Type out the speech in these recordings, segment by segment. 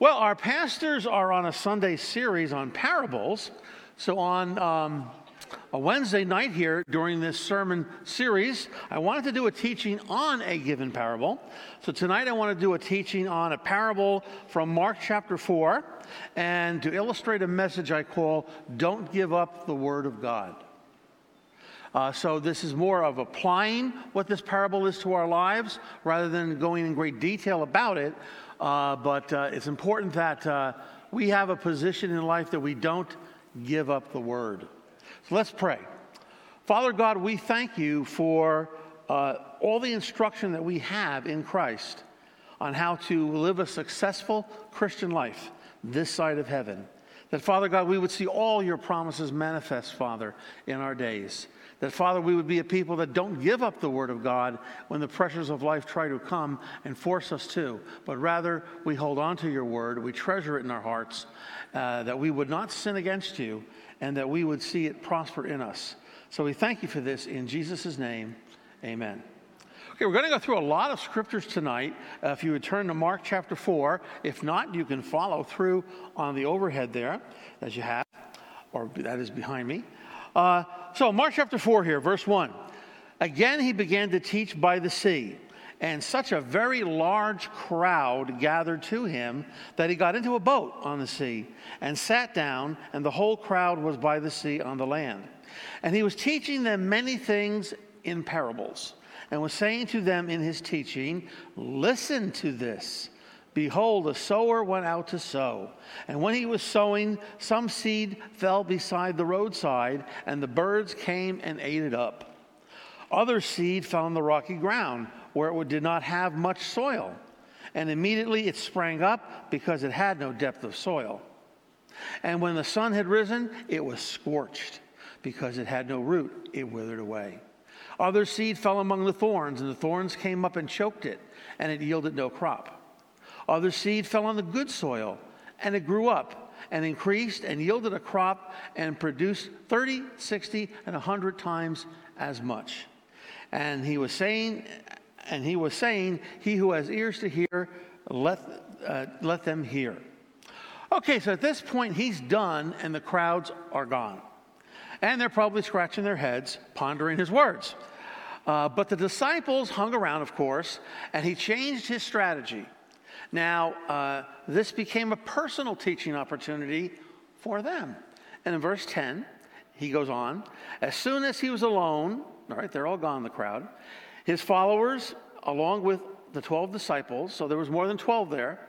Well, our pastors are on a Sunday series on parables. So on um, a Wednesday night here during this sermon series, I wanted to do a teaching on a given parable. So tonight I want to do a teaching on a parable from Mark chapter 4 and to illustrate a message I call Don't Give Up the Word of God. Uh, so, this is more of applying what this parable is to our lives rather than going in great detail about it. Uh, but uh, it's important that uh, we have a position in life that we don't give up the word. So, let's pray. Father God, we thank you for uh, all the instruction that we have in Christ on how to live a successful Christian life this side of heaven. That, Father God, we would see all your promises manifest, Father, in our days. That, Father, we would be a people that don't give up the Word of God when the pressures of life try to come and force us to, but rather we hold on to your Word, we treasure it in our hearts, uh, that we would not sin against you, and that we would see it prosper in us. So we thank you for this in Jesus' name. Amen. Okay, we're going to go through a lot of scriptures tonight. Uh, if you would turn to Mark chapter 4, if not, you can follow through on the overhead there, as you have, or that is behind me. Uh, so, Mark chapter 4 here, verse 1. Again, he began to teach by the sea, and such a very large crowd gathered to him that he got into a boat on the sea and sat down, and the whole crowd was by the sea on the land. And he was teaching them many things in parables, and was saying to them in his teaching, Listen to this. Behold, a sower went out to sow. And when he was sowing, some seed fell beside the roadside, and the birds came and ate it up. Other seed fell on the rocky ground, where it did not have much soil. And immediately it sprang up because it had no depth of soil. And when the sun had risen, it was scorched because it had no root, it withered away. Other seed fell among the thorns, and the thorns came up and choked it, and it yielded no crop. Other seed fell on the good soil, and it grew up and increased and yielded a crop and produced 30, 60, and 100 times as much. And he was saying, and he was saying, He who has ears to hear, let, uh, let them hear. Okay, so at this point, he's done, and the crowds are gone. And they're probably scratching their heads, pondering his words. Uh, but the disciples hung around, of course, and he changed his strategy. Now, uh, this became a personal teaching opportunity for them. And in verse 10, he goes on As soon as he was alone, all right, they're all gone, the crowd, his followers, along with the 12 disciples, so there was more than 12 there,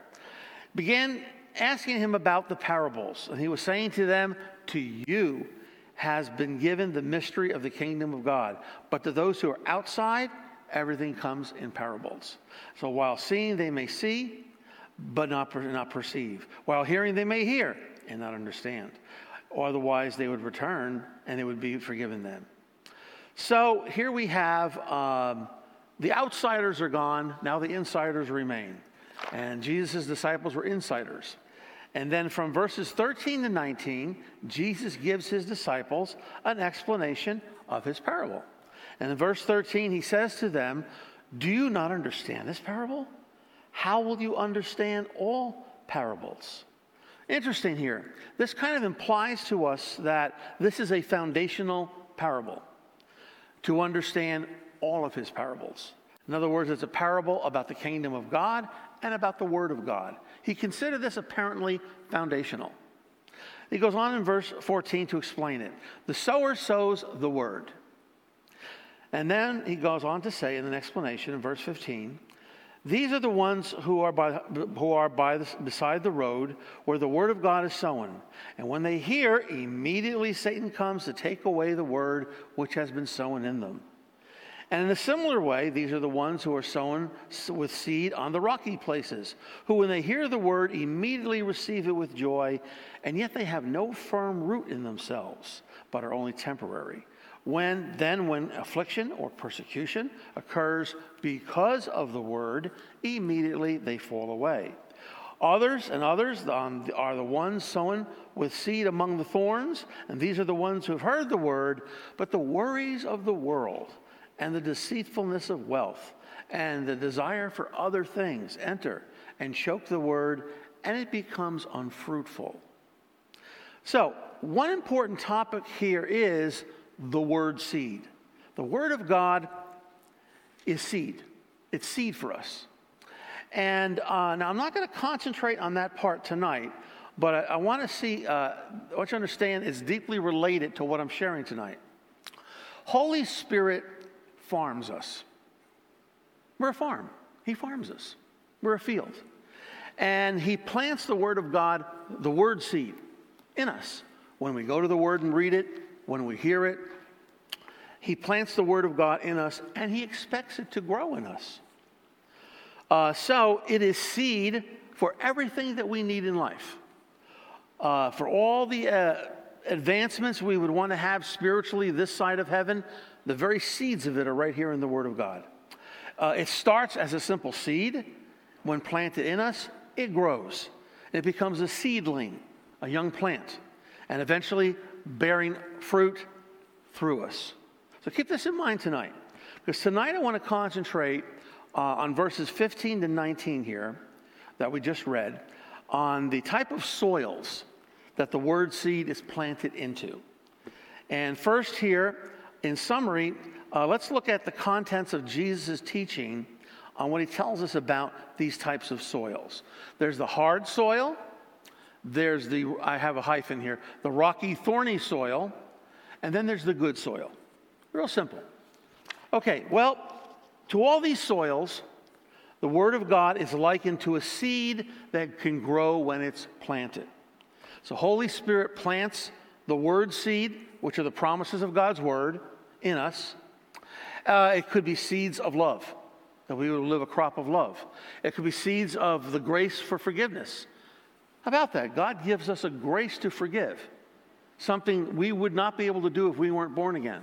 began asking him about the parables. And he was saying to them, To you has been given the mystery of the kingdom of God. But to those who are outside, everything comes in parables. So while seeing, they may see, but not, not perceive. While hearing, they may hear and not understand. Otherwise, they would return and it would be forgiven them. So here we have um, the outsiders are gone, now the insiders remain. And Jesus' disciples were insiders. And then from verses 13 to 19, Jesus gives his disciples an explanation of his parable. And in verse 13, he says to them, Do you not understand this parable? How will you understand all parables? Interesting here. This kind of implies to us that this is a foundational parable to understand all of his parables. In other words, it's a parable about the kingdom of God and about the Word of God. He considered this apparently foundational. He goes on in verse 14 to explain it. The sower sows the Word. And then he goes on to say in an explanation in verse 15 these are the ones who are, by, who are by the, beside the road where the word of God is sown. And when they hear, immediately Satan comes to take away the word which has been sown in them. And in a similar way, these are the ones who are sown with seed on the rocky places, who, when they hear the word, immediately receive it with joy, and yet they have no firm root in themselves, but are only temporary. When then, when affliction or persecution occurs because of the word, immediately they fall away. Others and others um, are the ones sown with seed among the thorns, and these are the ones who have heard the word, but the worries of the world and the deceitfulness of wealth and the desire for other things enter and choke the word, and it becomes unfruitful. So, one important topic here is the word seed. The word of God is seed, it's seed for us. And uh, now I'm not going to concentrate on that part tonight, but I, I want to see, uh, I want you to understand it's deeply related to what I'm sharing tonight. Holy Spirit farms us. We're a farm. He farms us. We're a field. And He plants the Word of God, the Word seed, in us. When we go to the Word and read it, when we hear it, He plants the Word of God in us and He expects it to grow in us. Uh, so it is seed for everything that we need in life. Uh, for all the uh, advancements we would want to have spiritually this side of heaven, the very seeds of it are right here in the Word of God. Uh, it starts as a simple seed. When planted in us, it grows. It becomes a seedling, a young plant, and eventually bearing fruit through us. So keep this in mind tonight, because tonight I want to concentrate uh, on verses 15 to 19 here that we just read on the type of soils that the word seed is planted into. And first, here, in summary, uh, let's look at the contents of Jesus' teaching on what he tells us about these types of soils. There's the hard soil, there's the, I have a hyphen here, the rocky, thorny soil, and then there's the good soil. Real simple. Okay, well, to all these soils, the Word of God is likened to a seed that can grow when it's planted. So, Holy Spirit plants the Word seed, which are the promises of God's Word, in us. Uh, it could be seeds of love, that we would live a crop of love. It could be seeds of the grace for forgiveness. About that? God gives us a grace to forgive, something we would not be able to do if we weren't born again.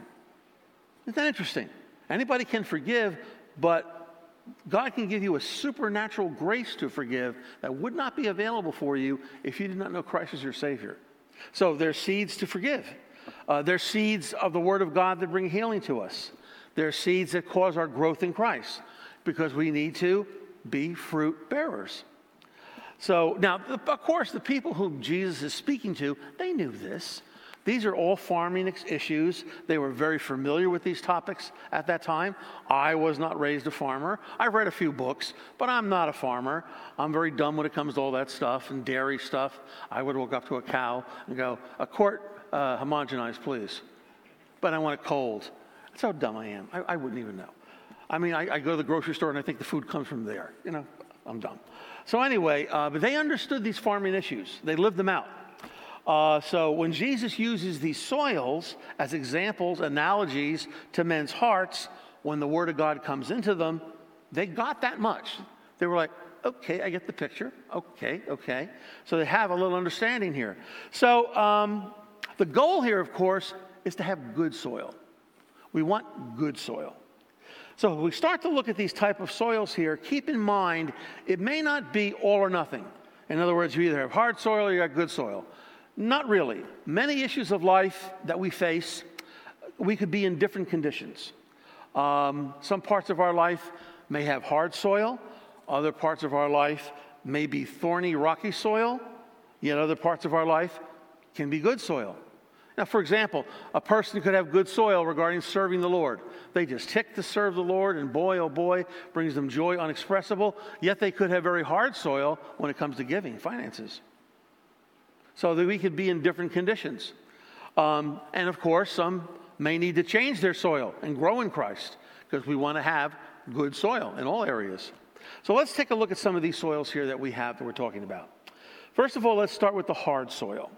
Isn't that interesting? Anybody can forgive, but God can give you a supernatural grace to forgive that would not be available for you if you did not know Christ as your Savior. So there's seeds to forgive. Uh, there's seeds of the Word of God that bring healing to us. There's seeds that cause our growth in Christ because we need to be fruit bearers. So now, of course, the people whom Jesus is speaking to, they knew this. These are all farming issues. They were very familiar with these topics at that time. I was not raised a farmer. I've read a few books, but I'm not a farmer. I'm very dumb when it comes to all that stuff and dairy stuff. I would walk up to a cow and go, A quart uh, homogenized, please. But I want it cold. That's how dumb I am. I, I wouldn't even know. I mean, I, I, go to the grocery store and I think the food comes from there. You know, I'm dumb. So, anyway, uh, but they understood these farming issues, they lived them out. Uh, so when Jesus uses these soils as examples, analogies to men's hearts, when the Word of God comes into them, they got that much. They were like, okay, I get the picture. Okay, okay. So they have a little understanding here. So um, the goal here, of course, is to have good soil. We want good soil. So if we start to look at these type of soils here, keep in mind it may not be all or nothing. In other words, you either have hard soil or you got good soil. Not really. Many issues of life that we face, we could be in different conditions. Um, some parts of our life may have hard soil, other parts of our life may be thorny, rocky soil, yet other parts of our life can be good soil. Now, for example, a person could have good soil regarding serving the Lord. They just tick to serve the Lord, and boy, oh boy, brings them joy unexpressible. Yet they could have very hard soil when it comes to giving, finances so that we could be in different conditions. Um, and of course, some may need to change their soil and grow in Christ because we want to have good soil in all areas. So let's take a look at some of these soils here that we have that we're talking about. First of all, let's start with the hard soil.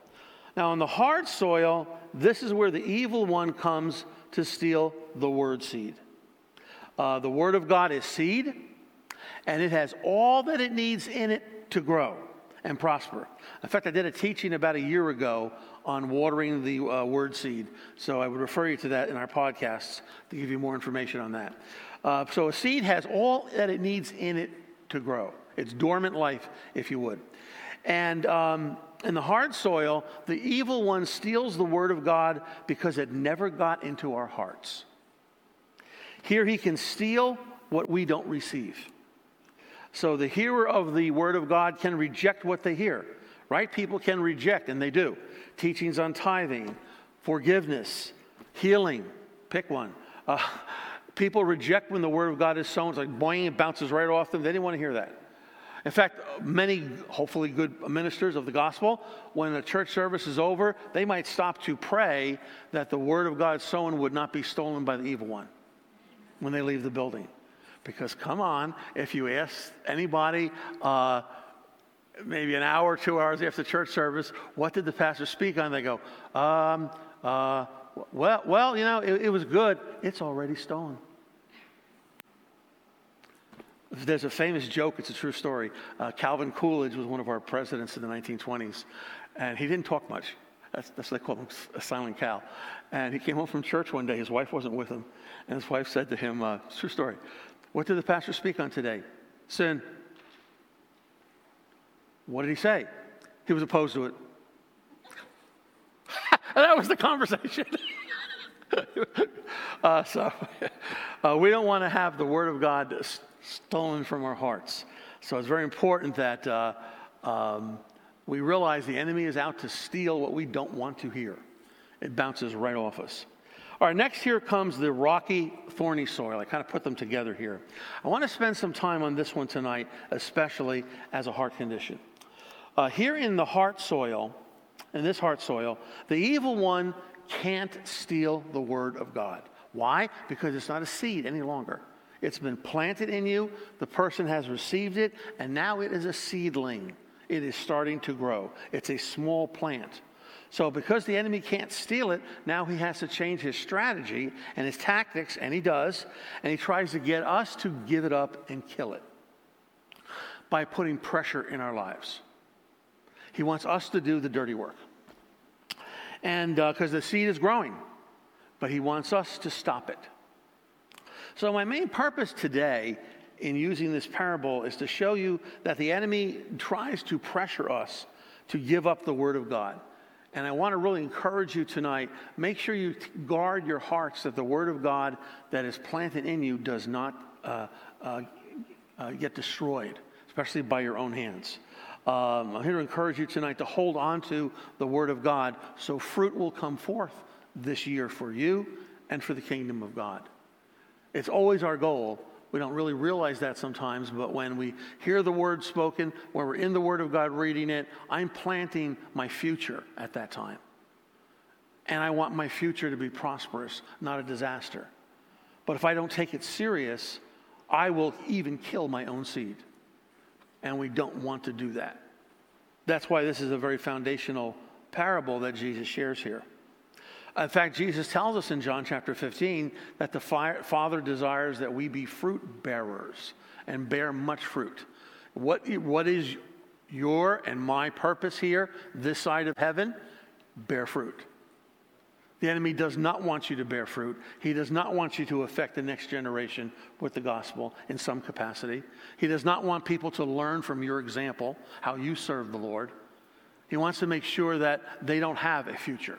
Now, on the hard soil, this is where the evil one comes to steal the word seed. Uh, the word of God is seed, and it has all that it needs in it to grow and prosper. In fact, I did a teaching about a year ago on watering the uh, word seed. So I would refer you to that in our podcasts to give you more information on that. Uh, so a seed has all that it needs in it to grow. It's dormant life, if you would. And um, in the hard soil, the evil one steals the word of God because it never got into our hearts. Here he can steal what we don't receive. So the hearer of the word of God can reject what they hear, right? People can reject, and they do. Teachings on tithing, forgiveness, healing, pick one. Uh, people reject when the word of God is sown. It's like boing, it bounces right off them. They didn't want to hear that. In fact, many, hopefully good ministers of the gospel, when a church service is over, they might stop to pray that the word of God sown would not be stolen by the evil one when they leave the building. Because come on, if you ask anybody, uh, maybe an hour two hours after church service, what did the pastor speak on? They go, um, uh, well, well, you know, it, it was good. It's already stolen. There's a famous joke, it's a true story. Uh, Calvin Coolidge was one of our presidents in the 1920s, and he didn't talk much. That's, that's what they call him, a silent Cal. And he came home from church one day. His wife wasn't with him. And his wife said to him, uh, true story, what did the pastor speak on today? Sin. What did he say? He was opposed to it. that was the conversation. uh, so uh, we don't want to have the Word of God stolen from our hearts. So it's very important that uh, um, we realize the enemy is out to steal what we don't want to hear. It bounces right off us. All right, next here comes the rocky, thorny soil. I kind of put them together here. I want to spend some time on this one tonight, especially as a heart condition. Uh, here in the heart soil, in this heart soil, the evil one can't steal the word of God. Why? Because it's not a seed any longer. It's been planted in you, the person has received it, and now it is a seedling. It is starting to grow. It's a small plant. So, because the enemy can't steal it, now he has to change his strategy and his tactics, and he does, and he tries to get us to give it up and kill it by putting pressure in our lives. He wants us to do the dirty work. And because uh, the seed is growing, but he wants us to stop it. So, my main purpose today in using this parable is to show you that the enemy tries to pressure us to give up the Word of God. And I want to really encourage you tonight make sure you guard your hearts that the Word of God that is planted in you does not uh, uh, uh, get destroyed, especially by your own hands. Um, I'm here to encourage you tonight to hold on to the Word of God so fruit will come forth this year for you and for the kingdom of God. It's always our goal. We don't really realize that sometimes, but when we hear the word spoken, when we're in the Word of God reading it, I'm planting my future at that time. And I want my future to be prosperous, not a disaster. But if I don't take it serious, I will even kill my own seed. And we don't want to do that. That's why this is a very foundational parable that Jesus shares here. In fact, Jesus tells us in John chapter 15 that the Father desires that we be fruit bearers and bear much fruit. What, what is your and my purpose here, this side of heaven? Bear fruit. The enemy does not want you to bear fruit. He does not want you to affect the next generation with the gospel in some capacity. He does not want people to learn from your example how you serve the Lord. He wants to make sure that they don't have a future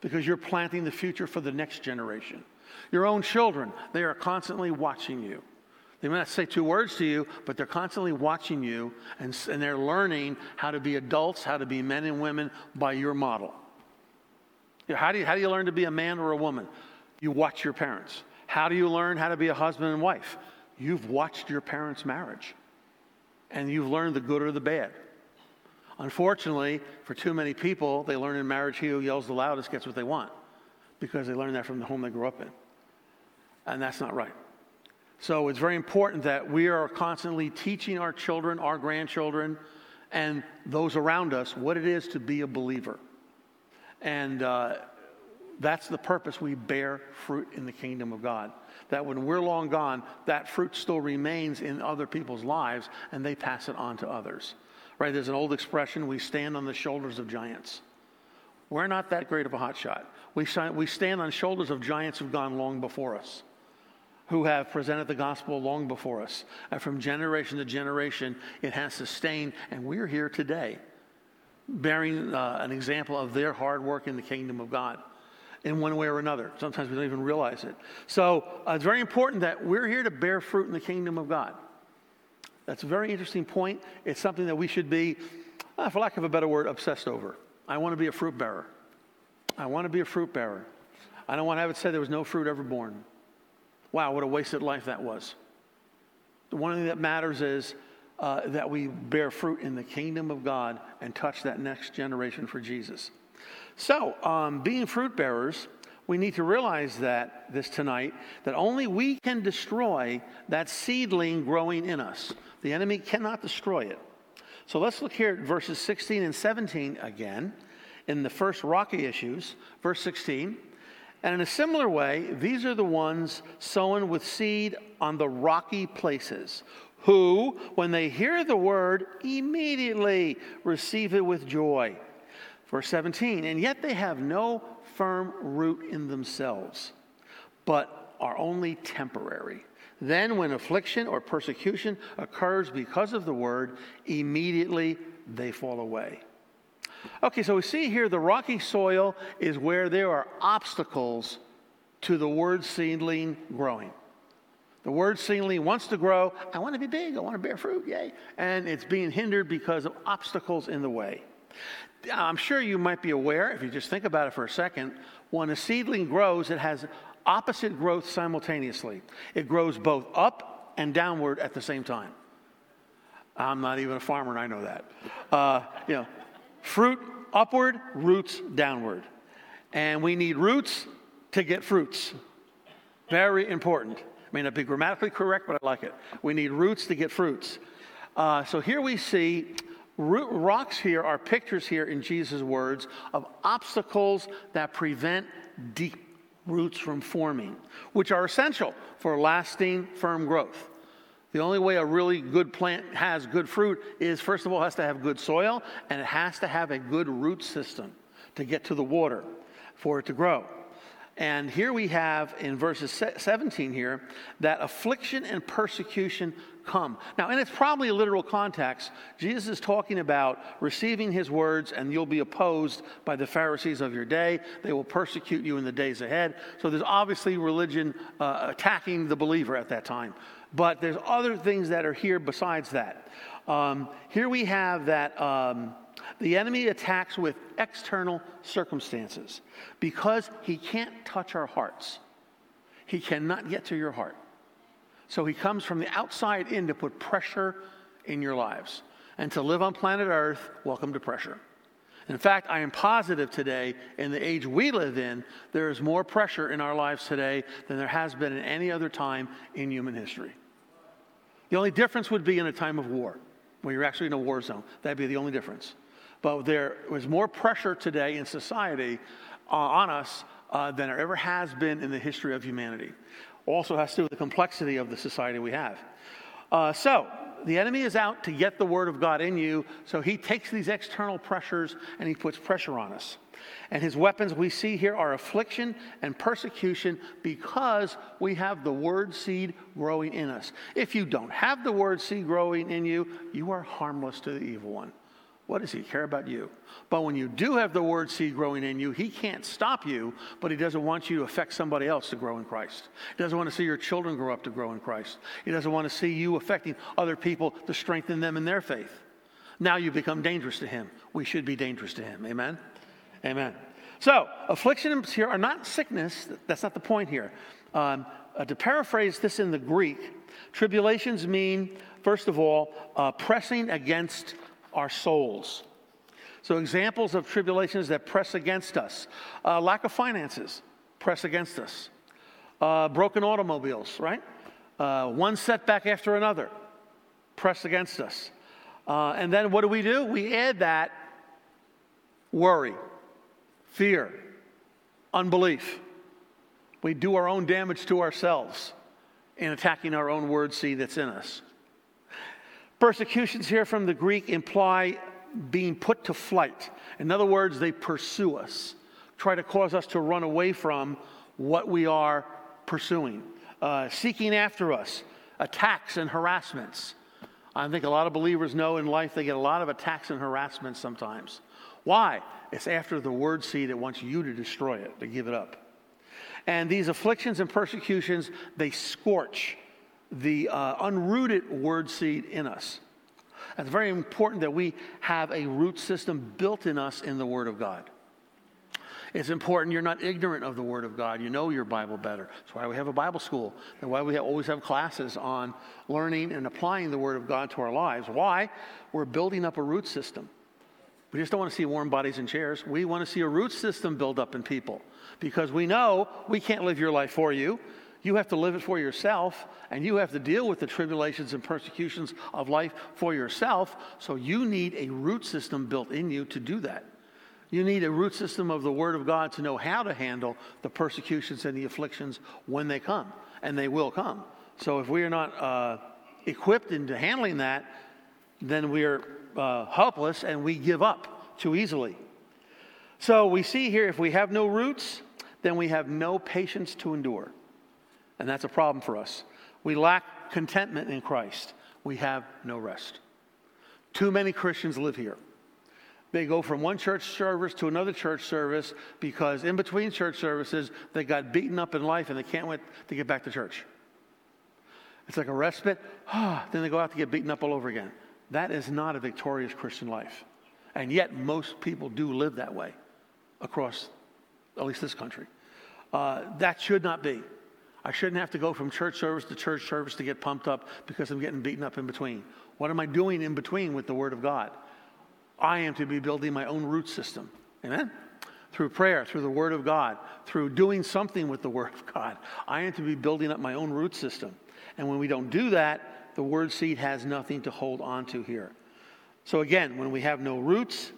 because you're planting the future for the next generation. Your own children, they are constantly watching you. They may not say two words to you, but they're constantly watching you and, and they're learning how to be adults, how to be men and women by your model. How do, you, how do you learn to be a man or a woman? You watch your parents. How do you learn how to be a husband and wife? You've watched your parents' marriage and you've learned the good or the bad. Unfortunately, for too many people, they learn in marriage he who yells the loudest gets what they want because they learn that from the home they grew up in. And that's not right. So it's very important that we are constantly teaching our children, our grandchildren, and those around us what it is to be a believer. And uh, that's the purpose we bear fruit in the kingdom of God. That when we're long gone, that fruit still remains in other people's lives and they pass it on to others. Right? There's an old expression we stand on the shoulders of giants. We're not that great of a hotshot. We, we stand on shoulders of giants who've gone long before us, who have presented the gospel long before us. And from generation to generation, it has sustained, and we're here today bearing uh, an example of their hard work in the kingdom of God in one way or another. Sometimes we don't even realize it. So uh, it's very important that we're here to bear fruit in the kingdom of God. That's a very interesting point. It's something that we should be, uh, for lack of a better word, obsessed over. I want to be a fruit bearer. I want to be a fruit bearer. I don't want to have it said there was no fruit ever born. Wow, what a wasted life that was. The one thing that matters is uh, that we bear fruit in the kingdom of God and touch that next generation for Jesus. So, um, being fruit bearers, we need to realize that this tonight that only we can destroy that seedling growing in us. The enemy cannot destroy it. So let's look here at verses 16 and 17 again in the first rocky issues. Verse 16. And in a similar way, these are the ones sown with seed on the rocky places, who, when they hear the word, immediately receive it with joy. Verse 17. And yet they have no firm root in themselves, but are only temporary. Then, when affliction or persecution occurs because of the word, immediately they fall away. Okay, so we see here the rocky soil is where there are obstacles to the word seedling growing. The word seedling wants to grow. I want to be big. I want to bear fruit. Yay. And it's being hindered because of obstacles in the way. I'm sure you might be aware, if you just think about it for a second, when a seedling grows, it has opposite growth simultaneously. It grows both up and downward at the same time. I'm not even a farmer, and I know that. Uh, you know, fruit upward, roots downward. And we need roots to get fruits. Very important. May not be grammatically correct, but I like it. We need roots to get fruits. Uh, so here we see Root, rocks here are pictures here in Jesus' words of obstacles that prevent deep roots from forming, which are essential for lasting, firm growth. The only way a really good plant has good fruit is, first of all, has to have good soil and it has to have a good root system to get to the water for it to grow. And here we have in verses 17 here that affliction and persecution come. Now, and it's probably a literal context. Jesus is talking about receiving his words, and you'll be opposed by the Pharisees of your day. They will persecute you in the days ahead. So there's obviously religion uh, attacking the believer at that time. But there's other things that are here besides that. Um, here we have that. Um, the enemy attacks with external circumstances because he can't touch our hearts. He cannot get to your heart. So he comes from the outside in to put pressure in your lives. And to live on planet Earth, welcome to pressure. In fact, I am positive today, in the age we live in, there is more pressure in our lives today than there has been in any other time in human history. The only difference would be in a time of war, when you're actually in a war zone. That'd be the only difference. But there is more pressure today in society uh, on us uh, than there ever has been in the history of humanity also has to do with the complexity of the society we have. Uh, so, the enemy is out to get the word of God in you, so he takes these external pressures and he puts pressure on us. And his weapons we see here are affliction and persecution because we have the word seed growing in us. If you don't have the word seed growing in you, you are harmless to the evil one. What does he care about you? But when you do have the word seed growing in you, he can't stop you, but he doesn't want you to affect somebody else to grow in Christ. He doesn't want to see your children grow up to grow in Christ. He doesn't want to see you affecting other people to strengthen them in their faith. Now you become dangerous to him. We should be dangerous to him. Amen? Amen. So, afflictions here are not sickness. That's not the point here. Um, uh, to paraphrase this in the Greek, tribulations mean, first of all, uh, pressing against our souls. So, examples of tribulations that press against us uh, lack of finances, press against us, uh, broken automobiles, right? Uh, one setback after another, press against us. Uh, and then what do we do? We add that worry, fear, unbelief. We do our own damage to ourselves in attacking our own word seed that's in us. Persecutions here from the Greek imply being put to flight. In other words, they pursue us, try to cause us to run away from what we are pursuing, uh, seeking after us, attacks and harassments. I think a lot of believers know in life they get a lot of attacks and harassments sometimes. Why? It's after the word seed that wants you to destroy it, to give it up. And these afflictions and persecutions, they scorch the uh, unrooted word seed in us. It's very important that we have a root system built in us in the Word of God. It's important you're not ignorant of the Word of God. You know your Bible better. That's why we have a Bible school. And why we have, always have classes on learning and applying the Word of God to our lives. Why? We're building up a root system. We just don't want to see warm bodies in chairs. We want to see a root system build up in people because we know we can't live your life for you. You have to live it for yourself, and you have to deal with the tribulations and persecutions of life for yourself. So you need a root system built in you to do that. You need a root system of the Word of God to know how to handle the persecutions and the afflictions when they come, and they will come. So if we are not uh, equipped into handling that, then we are uh, helpless and we give up too easily. So we see here if we have no roots, then we have no patience to endure. And that's a problem for us. We lack contentment in Christ. We have no rest. Too many Christians live here. They go from one church service to another church service because in between church services, they got beaten up in life and they can't wait to get back to church. It's like a respite. then they go out to get beaten up all over again. That is not a victorious Christian life. And yet, most people do live that way across at least this country. Uh, that should not be. I shouldn't have to go from church service to church service to get pumped up because I'm getting beaten up in between. What am I doing in between with the Word of God? I am to be building my own root system. Amen? Through prayer, through the Word of God, through doing something with the Word of God. I am to be building up my own root system. And when we don't do that, the Word seed has nothing to hold on to here. So again, when we have no roots,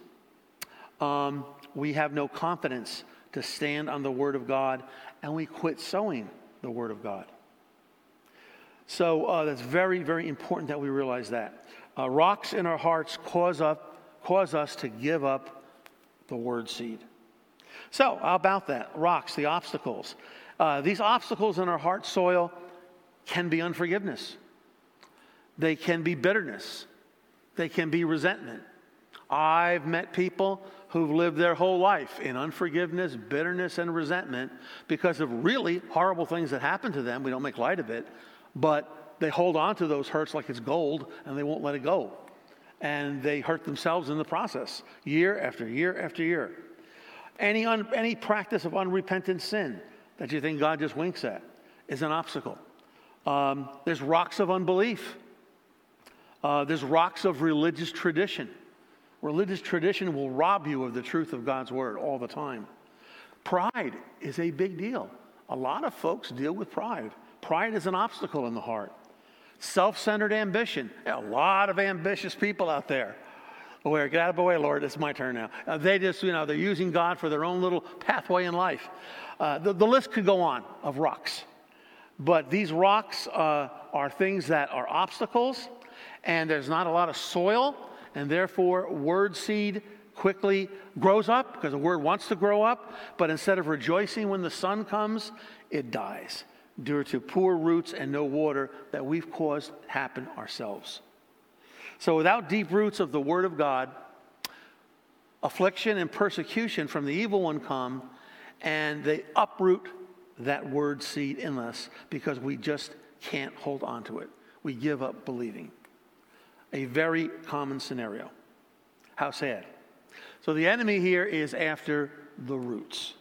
um, we have no confidence to stand on the Word of God, and we quit sowing the Word of God. So uh, that's very, very important that we realize that. Uh, rocks in our hearts cause, up, cause us to give up the Word seed. So, how about that? Rocks, the obstacles. Uh, these obstacles in our heart soil can be unforgiveness, they can be bitterness, they can be resentment. I've met people who've lived their whole life in unforgiveness, bitterness, and resentment because of really horrible things that happened to them. We don't make light of it, but they hold on to those hurts like it's gold and they won't let it go. And they hurt themselves in the process, year after year after year. Any, un, any practice of unrepentant sin that you think God just winks at is an obstacle. Um, there's rocks of unbelief. Uh, there's rocks of religious tradition. Religious tradition will rob you of the truth of God's word all the time. Pride is a big deal. A lot of folks deal with pride. Pride is an obstacle in the heart. Self centered ambition. A lot of ambitious people out there. Where, get out of the way, Lord, it's my turn now. Uh, they just, you know, they're using God for their own little pathway in life. Uh, the, the, list could go on of rocks. But these rocks uh, are things that are obstacles, and there's not a lot of soil and therefore word seed quickly grows up because the word wants to grow up, but instead of rejoicing when the sun comes, it dies due to poor roots and no water that we've caused happen ourselves. So without deep roots of the word of God, affliction and persecution from the evil one come and they uproot that word seed in us because we just can't hold on to it. We give up believing a very common scenario. How sad. So the enemy here is after the roots.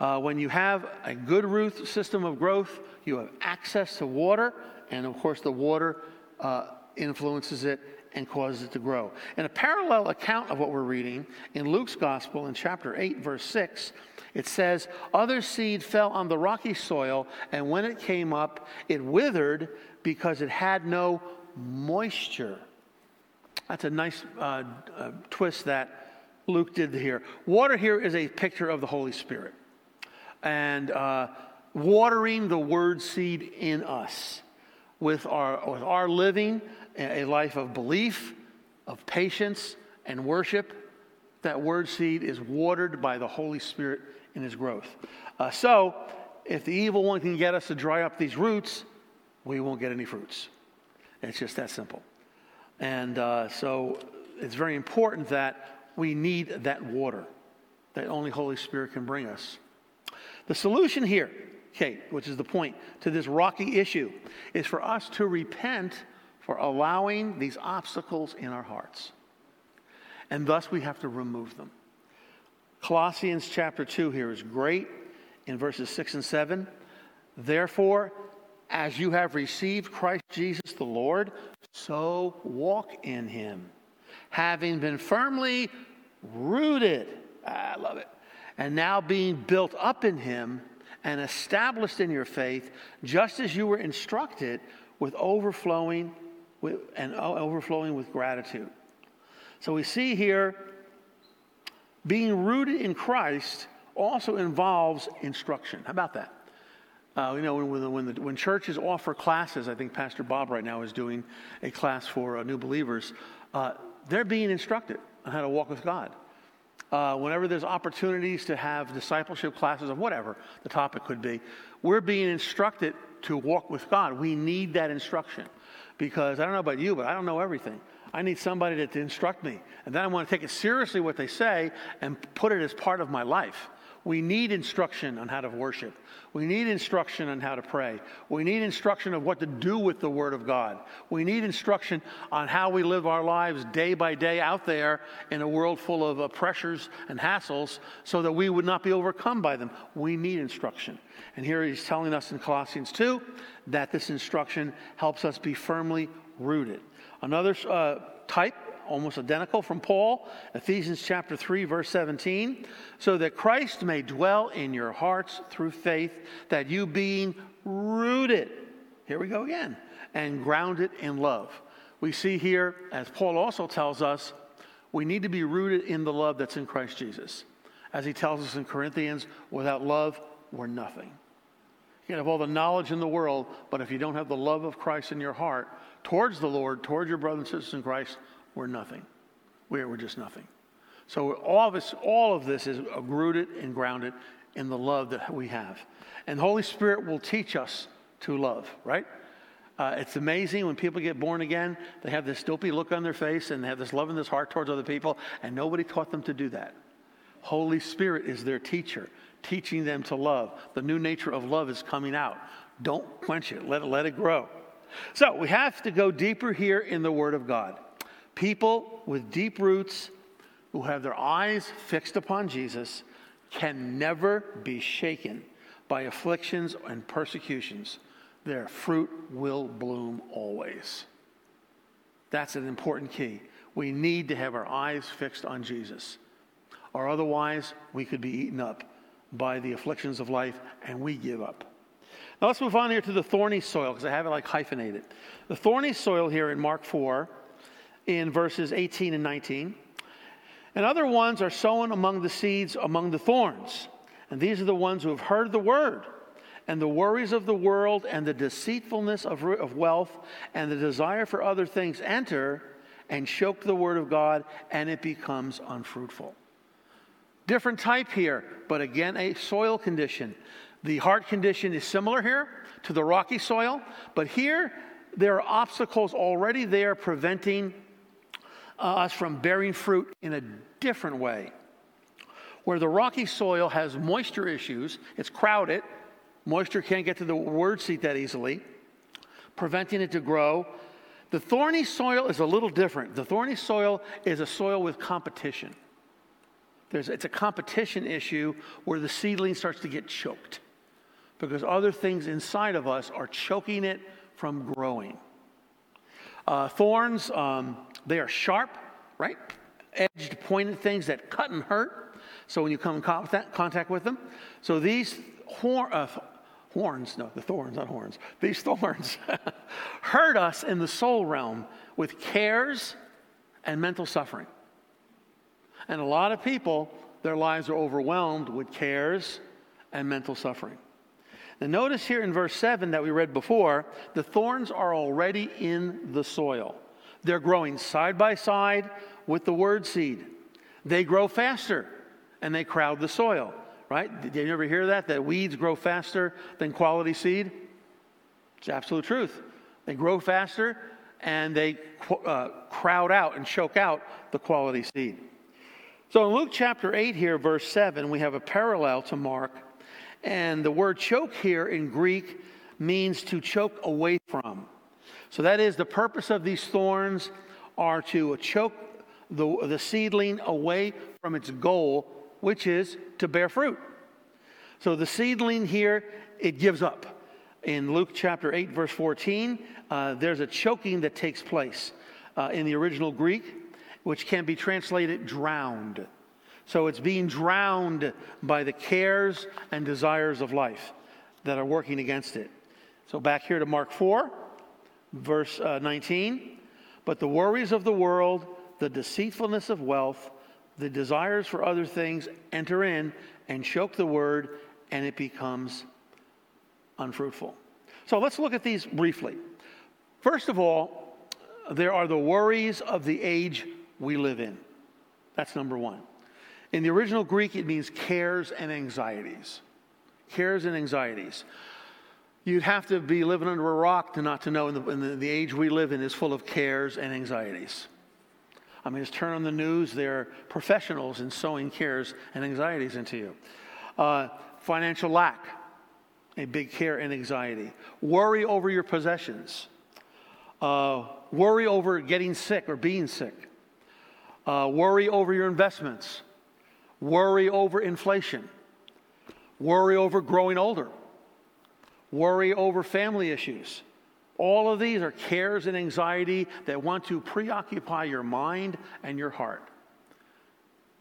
Uh, when you have a good root system of growth, you have access to water, and of course, the water uh, influences it and causes it to grow. In a parallel account of what we're reading in Luke's Gospel in chapter 8, verse 6, it says, Other seed fell on the rocky soil, and when it came up, it withered because it had no moisture. That's a nice uh, uh, twist that Luke did here. Water here is a picture of the Holy Spirit and uh, watering the word seed in us with our, with our living a life of belief, of patience, and worship. That word seed is watered by the Holy Spirit in his growth. Uh, so, if the evil one can get us to dry up these roots, we won't get any fruits. It's just that simple. And uh, so it's very important that we need that water that only Holy Spirit can bring us. The solution here Kate, which is the point to this rocky issue, is for us to repent for allowing these obstacles in our hearts. And thus we have to remove them. Colossians chapter 2 here is great in verses 6 and 7. Therefore, as you have received Christ Jesus the Lord, so walk in him, having been firmly rooted. I love it. And now being built up in him and established in your faith, just as you were instructed, with overflowing with, and overflowing with gratitude. So we see here being rooted in Christ also involves instruction. How about that? Uh, you know, when, when, the, when, churches offer classes, I think Pastor Bob right now is doing a class for uh, new believers, uh, they're being instructed on how to walk with God. Uh, whenever there's opportunities to have discipleship classes of whatever the topic could be, we're being instructed to walk with God. We need that instruction because I don't know about you, but I don't know everything. I need somebody to, to instruct me. And then I want to take it seriously what they say and put it as part of my life. We need instruction on how to worship. We need instruction on how to pray. We need instruction of what to do with the Word of God. We need instruction on how we live our lives day by day out there in a world full of uh, pressures and hassles so that we would not be overcome by them. We need instruction. And here he's telling us in Colossians 2 that this instruction helps us be firmly rooted. Another uh, type almost identical from Paul, Ephesians chapter 3 verse 17, so that Christ may dwell in your hearts through faith, that you being rooted, here we go again, and grounded in love. We see here, as Paul also tells us, we need to be rooted in the love that's in Christ Jesus. As he tells us in Corinthians, without love, we're nothing. You can have all the knowledge in the world, but if you don't have the love of Christ in your heart towards the Lord, towards your brothers and sisters in Christ, we're nothing. We're, we're just nothing. So all of, this, all of this is rooted and grounded in the love that we have. And the Holy Spirit will teach us to love, right? Uh, it's amazing when people get born again, they have this dopey look on their face and they have this love in this heart towards other people, and nobody taught them to do that. Holy Spirit is their teacher, teaching them to love. The new nature of love is coming out. Don't quench it, let it, let it grow. So we have to go deeper here in the Word of God. People with deep roots who have their eyes fixed upon Jesus can never be shaken by afflictions and persecutions. Their fruit will bloom always. That's an important key. We need to have our eyes fixed on Jesus, or otherwise, we could be eaten up by the afflictions of life and we give up. Now, let's move on here to the thorny soil because I have it like hyphenated. The thorny soil here in Mark 4 in verses 18 and 19. And other ones are sown among the seeds among the thorns. And these are the ones who have heard the word, and the worries of the world, and the deceitfulness of, of wealth, and the desire for other things enter and choke the word of God, and it becomes unfruitful. Different type here, but again, a soil condition. The heart condition is similar here to the rocky soil, but here there are obstacles already there preventing us from bearing fruit in a different way. Where the rocky soil has moisture issues, it's crowded, moisture can't get to the word seed that easily, preventing it to grow. The thorny soil is a little different. The thorny soil is a soil with competition. There's, it's a competition issue where the seedling starts to get choked because other things inside of us are choking it from growing. Uh, thorns, um, they are sharp, right? Edged, pointed things that cut and hurt. So when you come in contact with them, so these uh, horns, no, the thorns, not horns, these thorns hurt us in the soul realm with cares and mental suffering. And a lot of people, their lives are overwhelmed with cares and mental suffering. Now, notice here in verse 7 that we read before, the thorns are already in the soil. They're growing side by side with the word seed. They grow faster and they crowd the soil, right? Did you ever hear that? That weeds grow faster than quality seed? It's absolute truth. They grow faster and they uh, crowd out and choke out the quality seed. So in Luke chapter 8, here, verse 7, we have a parallel to Mark And the word choke here in Greek means to choke away from. So that is the purpose of these thorns are to choke the, the seedling away from its goal, which is to bear fruit. So the seedling here, it gives up. In Luke chapter 8, verse 14, uh, there's a choking that takes place uh, in the original Greek, which can be translated drowned. So it's being drowned by the cares and desires of life that are working against it. So back here to Mark 4, verse uh, 19. But the worries of the world, the deceitfulness of wealth, the desires for other things enter in and choke the word, and it becomes unfruitful. So let's look at these briefly. First of all, there are the worries of the age we live in. That's number one. In the original Greek, it means cares and anxieties. Cares and anxieties. You'd have to be living under a rock to not to know in the, in the, age we live in is full of cares and anxieties. I mean, just turn on the news, they're professionals in sowing cares and anxieties into you. Uh, financial lack, a big care and anxiety. Worry over your possessions. Uh, worry over getting sick or being sick. Uh, worry over your investments. Worry over inflation. Worry over growing older. Worry over family issues. All of these are cares and anxiety that want to preoccupy your mind and your heart.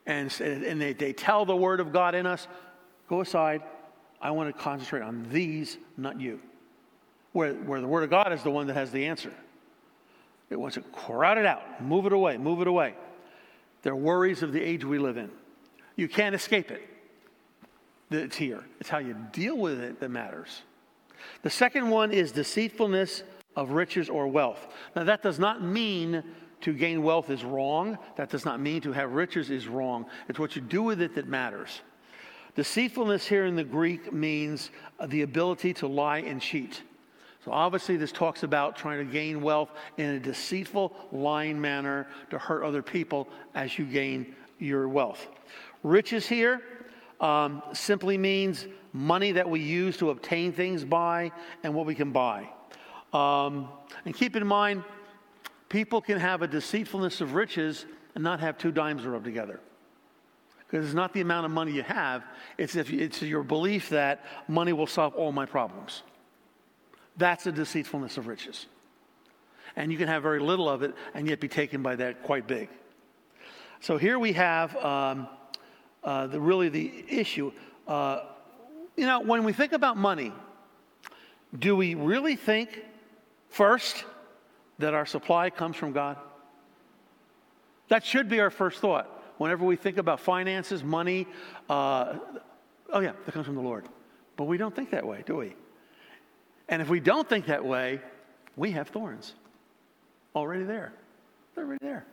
And, and they, they tell the Word of God in us go aside, I want to concentrate on these, not you. Where, where the Word of God is the one that has the answer. It wants to crowd it out, move it away, move it away. They're worries of the age we live in. You can't escape it. It's here. It's how you deal with it that matters. The second one is deceitfulness of riches or wealth. Now, that does not mean to gain wealth is wrong. That does not mean to have riches is wrong. It's what you do with it that matters. Deceitfulness here in the Greek means the ability to lie and cheat. So obviously, this talks about trying to gain wealth in a deceitful, lying manner to hurt other people as you gain your wealth. Riches here um, simply means money that we use to obtain things by and what we can buy. Um, and keep in mind, people can have a deceitfulness of riches and not have two dimes to rub together. Because it's not the amount of money you have, it's, if it's your belief that money will solve all my problems. That's a deceitfulness of riches. And you can have very little of it and yet be taken by that quite big. So here we have um, uh, the, really the issue. Uh, you know, when we think about money, do we really think first that our supply comes from God? That should be our first thought whenever we think about finances, money, uh, oh yeah, that comes from the Lord. But we don't think that way, do we? And if we don't think that way, we have thorns already there. They're already there.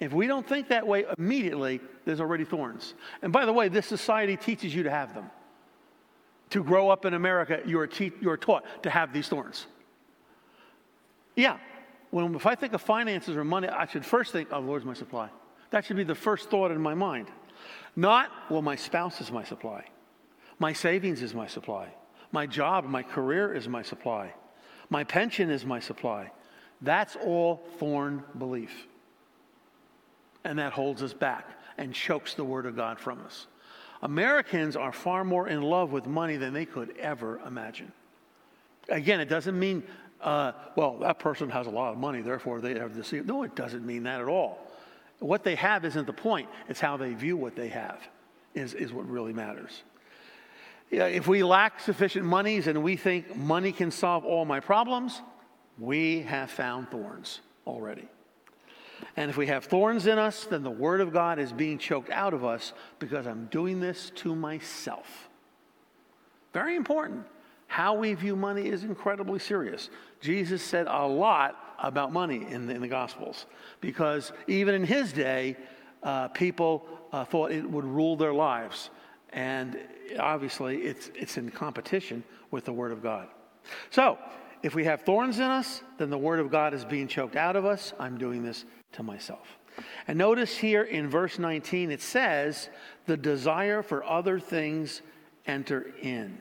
If we don't think that way immediately, there's already thorns. And by the way, this society teaches you to have them. To grow up in America, you're, te- you're taught to have these thorns. Yeah, when, if I think of finances or money, I should first think, oh, Lord's my supply. That should be the first thought in my mind. Not, well, my spouse is my supply. My savings is my supply. My job, my career is my supply. My pension is my supply. That's all thorn belief. And that holds us back and chokes the Word of God from us. Americans are far more in love with money than they could ever imagine. Again, it doesn't mean, uh, well, that person has a lot of money, therefore they have this. No, it doesn't mean that at all. What they have isn't the point, it's how they view what they have, is, is what really matters. If we lack sufficient monies and we think money can solve all my problems, we have found thorns already. And if we have thorns in us, then the Word of God is being choked out of us because I'm doing this to myself. Very important. How we view money is incredibly serious. Jesus said a lot about money in the, in the Gospels because even in his day, uh, people uh, thought it would rule their lives. And obviously, it's, it's in competition with the Word of God. So, if we have thorns in us, then the Word of God is being choked out of us. I'm doing this to myself. And notice here in verse 19, it says, the desire for other things enter in.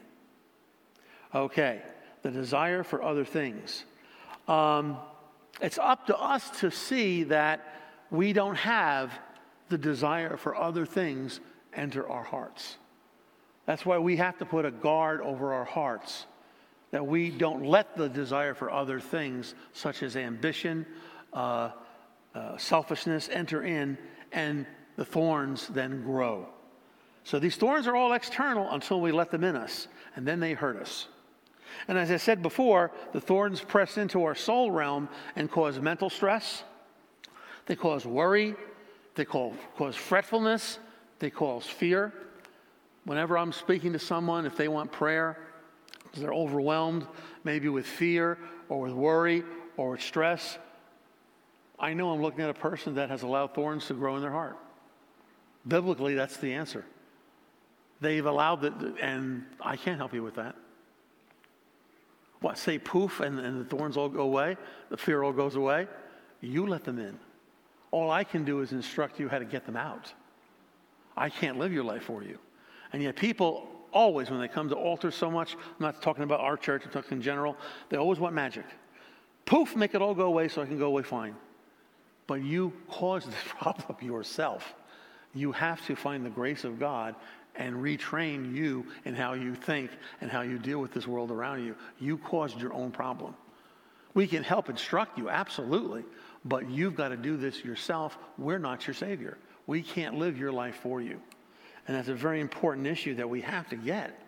Okay, the desire for other things. Um, it's up to us to see that we don't have the desire for other things enter our hearts. That's why we have to put a guard over our hearts, that we don't let the desire for other things, such as ambition, uh, uh, selfishness, enter in, and the thorns then grow. So these thorns are all external until we let them in us, and then they hurt us. And as I said before, the thorns press into our soul realm and cause mental stress. They cause worry. They cause, cause fretfulness. They cause fear. Whenever I'm speaking to someone, if they want prayer, because they're overwhelmed, maybe with fear or with worry or with stress, I know I'm looking at a person that has allowed thorns to grow in their heart. Biblically, that's the answer. They've allowed it, and I can't help you with that. What, say poof and, and the thorns all go away? The fear all goes away? You let them in. All I can do is instruct you how to get them out. I can't live your life for you. And yet, people always, when they come to altar so much, I'm not talking about our church, I'm talking in general, they always want magic. Poof, make it all go away so I can go away fine. But you caused the problem yourself. You have to find the grace of God and retrain you in how you think and how you deal with this world around you. You caused your own problem. We can help instruct you, absolutely, but you've got to do this yourself. We're not your Savior. We can't live your life for you. And that's a very important issue that we have to get.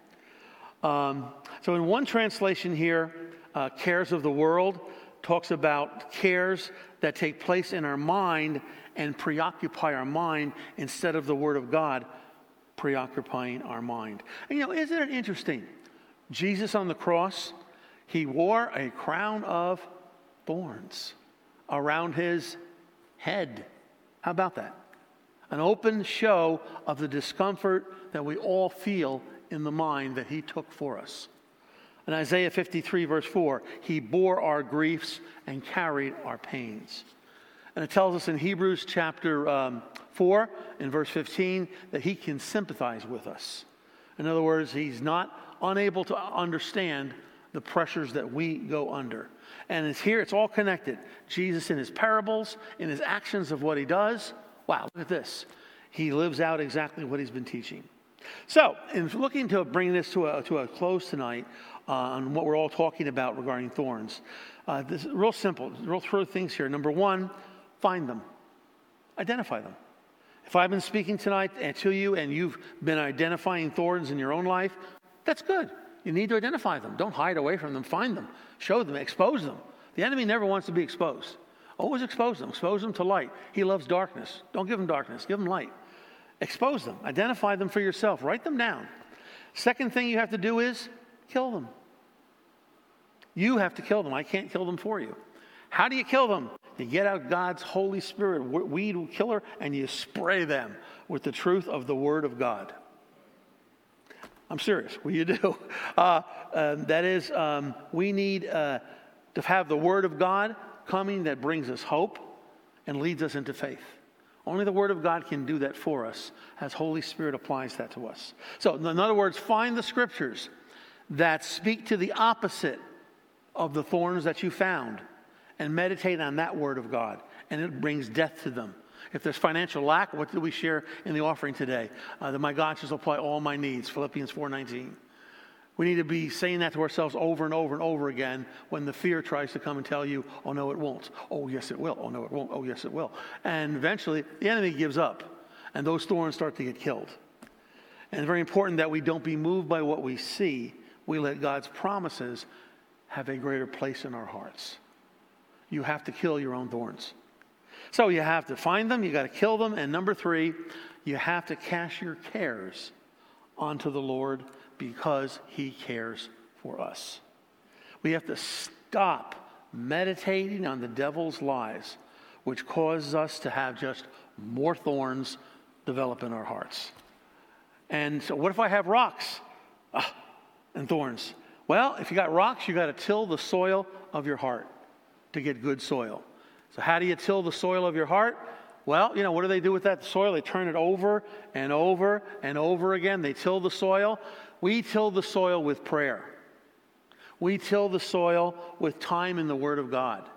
Um, so, in one translation here, uh, Cares of the World talks about cares that take place in our mind and preoccupy our mind instead of the Word of God preoccupying our mind. And you know, isn't it interesting? Jesus on the cross, he wore a crown of thorns around his head. How about that? An open show of the discomfort that we all feel in the mind that he took for us. In Isaiah 53, verse 4, he bore our griefs and carried our pains. And it tells us in Hebrews chapter um, 4, in verse 15, that he can sympathize with us. In other words, he's not unable to understand the pressures that we go under. And it's here, it's all connected. Jesus in his parables, in his actions of what he does. Wow, look at this. He lives out exactly what he's been teaching. So, in looking to bring this to a, to a close tonight uh, on what we're all talking about regarding thorns, uh, this is real simple, real three things here. Number one, Find them, identify them. If I've been speaking tonight to you and you've been identifying thorns in your own life, that's good. You need to identify them. Don't hide away from them. Find them, show them, expose them. The enemy never wants to be exposed. Always expose them. Expose them to light. He loves darkness. Don't give him darkness, give him light. Expose them. Identify them for yourself. Write them down. Second thing you have to do is kill them. You have to kill them. I can't kill them for you. How do you kill them? You get out God's Holy Spirit, weed killer, and you spray them with the truth of the Word of God. I'm serious. What you do? Uh, uh, that is, um, we need uh, to have the Word of God coming that brings us hope and leads us into faith. Only the Word of God can do that for us as Holy Spirit applies that to us. So, in other words, find the scriptures that speak to the opposite of the thorns that you found and meditate on that word of God, and it brings death to them. If there's financial lack, what do we share in the offering today? Uh, that my God shall supply all my needs, Philippians 4.19. We need to be saying that to ourselves over and over and over again when the fear tries to come and tell you, oh, no, it won't. Oh, yes, it will. Oh, no, it won't. Oh, yes, it will. And eventually, the enemy gives up, and those thorns start to get killed. And it's very important that we don't be moved by what we see. We let God's promises have a greater place in our hearts you have to kill your own thorns. So you have to find them, you got to kill them, and number three, you have to cast your cares onto the Lord because He cares for us. We have to stop meditating on the devil's lies, which causes us to have just more thorns develop in our hearts. And so, what if I have rocks ah, and thorns? Well, if you got rocks, you got to till the soil of your heart to get good soil. So, how do you till the soil of your heart? Well, you know, what do they do with that soil? They turn it over and over and over again. They till the soil. We till the soil with prayer. We till the soil with time in the Word of God.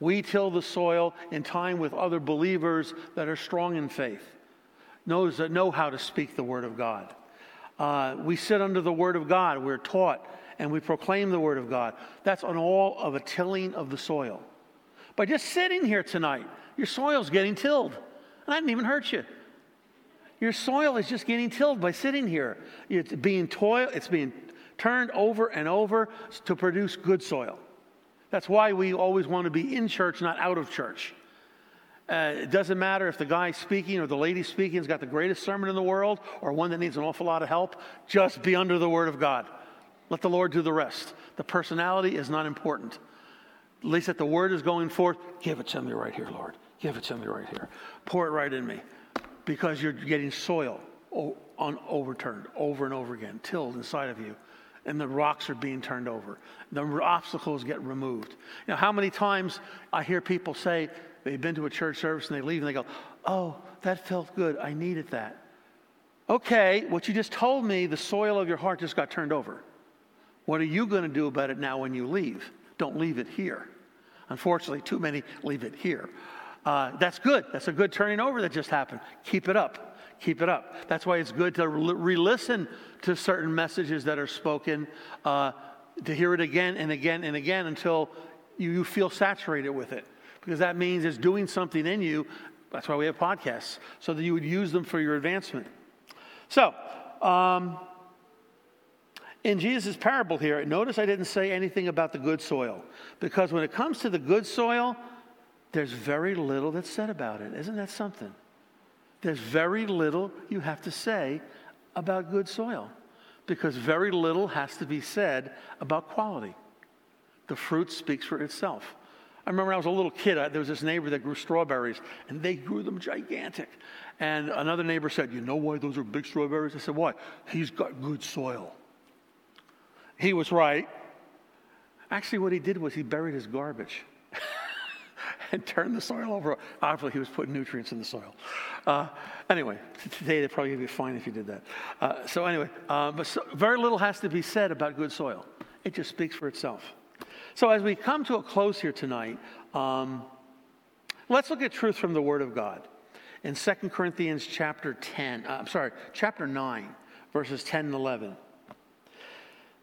We till the soil in time with other believers that are strong in faith, knows that know how to speak the Word of God. Uh, we sit under the Word of God. We're taught and we proclaim the Word of God. That's on all of a tilling of the soil. By just sitting here tonight, your soil's getting tilled. And I didn't even hurt you. Your soil is just getting tilled by sitting here. It's being toil, it's being turned over and over to produce good soil. That's why we always want to be in church, not out of church. Uh, it doesn't matter if the guy speaking or the lady speaking has got the greatest sermon in the world or one that needs an awful lot of help. Just be under the Word of God. Let the Lord do the rest. The personality is not important. At least that the Word is going forth, give it to me right here, Lord. Give it to me right here. Pour it right in me. Because you're getting soil on overturned over and over again, tilled inside of you and the rocks are being turned over. The obstacles get removed. You know, how many times I hear people say they've been to a church service and they leave and they go, Oh, that felt good. I needed that. Okay, what you just told me, the soil of your heart just got turned over. What are you going to do about it now when you leave? Don't leave it here. Unfortunately, too many leave it here. Uh, that's good. That's a good turning over that just happened. Keep it up keep it up. That's why it's good to re listen to certain messages that are spoken, uh, to hear it again and again and again until you, you feel saturated with it. Because that means it's doing something in you. That's why we have podcasts, so that you would use them for your advancement. So, um, in Jesus' parable here, notice I didn't say anything about the good soil. Because when it comes to the good soil, there's very little that's said about it. Isn't that something? there's very little you have to say about good soil because very little has to be said about quality. The fruit speaks for itself. I remember when I was a little kid, there was this neighbor that grew strawberries, and they grew them gigantic. And another neighbor said, You know why those are big strawberries? I said, Why? He's got good soil. He was right. Actually, what he did was he buried his garbage and turned the soil over. Obviously, he was putting nutrients in the soil. Uh, anyway, today they'd probably be fine if you did that. Uh, so anyway, uh, but so, very little has to be said about good soil. It just speaks for itself. So as we come to a close here tonight, um, let's look at truth from the Word of God. In 2 Corinthians chapter 10, uh, I'm sorry, chapter 9, verses 10 and 11.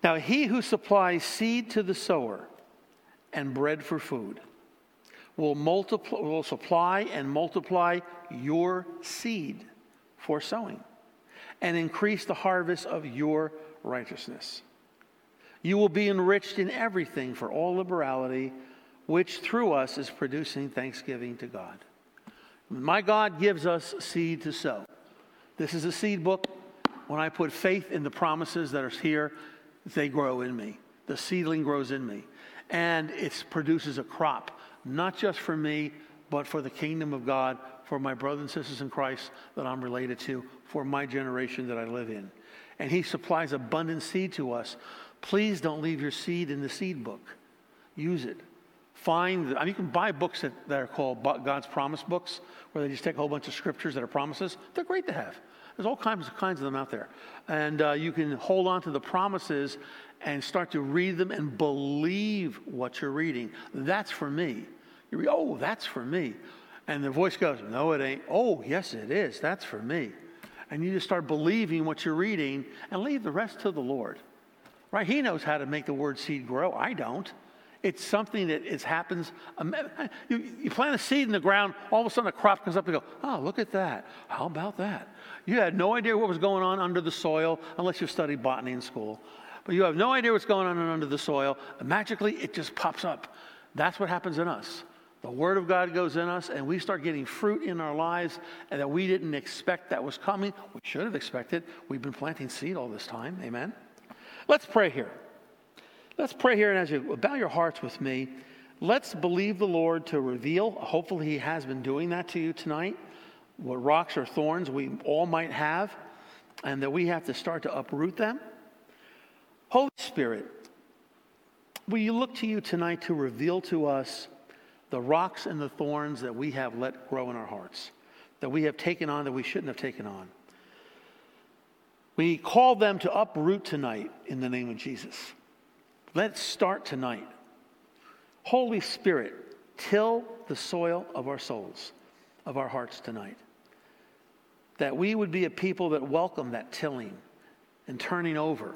Now, he who supplies seed to the sower and bread for food will, multiply, will supply and multiply your seed for sowing and increase the harvest of your righteousness. You will be enriched in everything for all liberality, which through us is producing thanksgiving to God. My God gives us seed to sow. This is a seed book. When I put faith in the promises that are here, they grow in me. The seedling grows in me. And it produces a crop not just for me, but for the kingdom of God, for my brothers and sisters in Christ that I'm related to, for my generation that I live in. And He supplies abundant seed to us. Please don't leave your seed in the seed book. Use it. Find, I mean, you can buy books that, that are called God's promise books, where they just take a whole bunch of scriptures that are promises. They're great to have. There's all kinds of kinds of them out there. And uh, you can hold on to the promises and start to read them and believe what you're reading. That's for me. You read, oh, that's for me. And the voice goes, no, it ain't. Oh, yes, it is. That's for me. And you just start believing what you're reading and leave the rest to the Lord. Right? He knows how to make the word seed grow. I don't. It's something that it happens. Um, you, you plant a seed in the ground, all of a sudden a crop comes up and go, oh, look at that. How about that? You had no idea what was going on under the soil unless you studied botany in school but you have no idea what's going on under the soil. And magically, it just pops up. That's what happens in us. The Word of God goes in us, and we start getting fruit in our lives and that we didn't expect that was coming. We should have expected. We've been planting seed all this time. Amen. Let's pray here. Let's pray here, and as you bow your hearts with me, let's believe the Lord to reveal. Hopefully, He has been doing that to you tonight. What rocks or thorns we all might have, and that we have to start to uproot them Holy Spirit, we look to you tonight to reveal to us the rocks and the thorns that we have let grow in our hearts? that we have taken on that we shouldn't have taken on. We call them to uproot tonight in the name of Jesus. Let's start tonight. Holy Spirit, till the soil of our souls, of our hearts tonight. That we would be a people that welcome that tilling and turning over.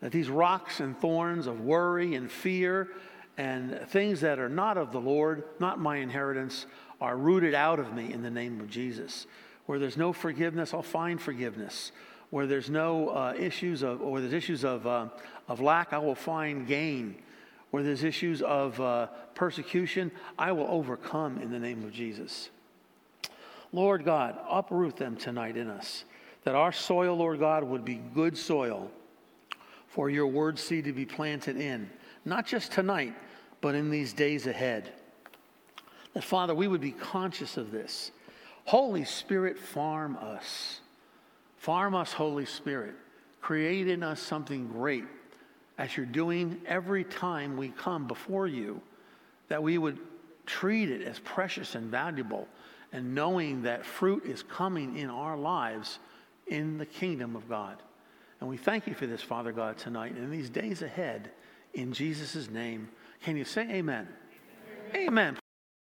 That these rocks and thorns of worry and fear and things that are not of the Lord, not my inheritance, are rooted out of me in the name of Jesus. Where there's no forgiveness, I'll find forgiveness. Where there's no uh, issues of, or there's issues of, uh, of lack, I will find gain. Where there's issues of uh, persecution, I will overcome in the name of Jesus. Lord God, uproot them tonight in us. That our soil, Lord God, would be good soil for your word seed to be planted in. Not just tonight, but in these days ahead. That, Father, we would be conscious of this. Holy Spirit, farm us. Farm us, Holy Spirit. Create in us something great as you're doing every time we come before you, that we would treat it as precious and valuable, and knowing that fruit is coming in our lives in the kingdom of God. And we thank you for this, Father God, tonight and in these days ahead. In Jesus' name, can you say amen? Amen. amen.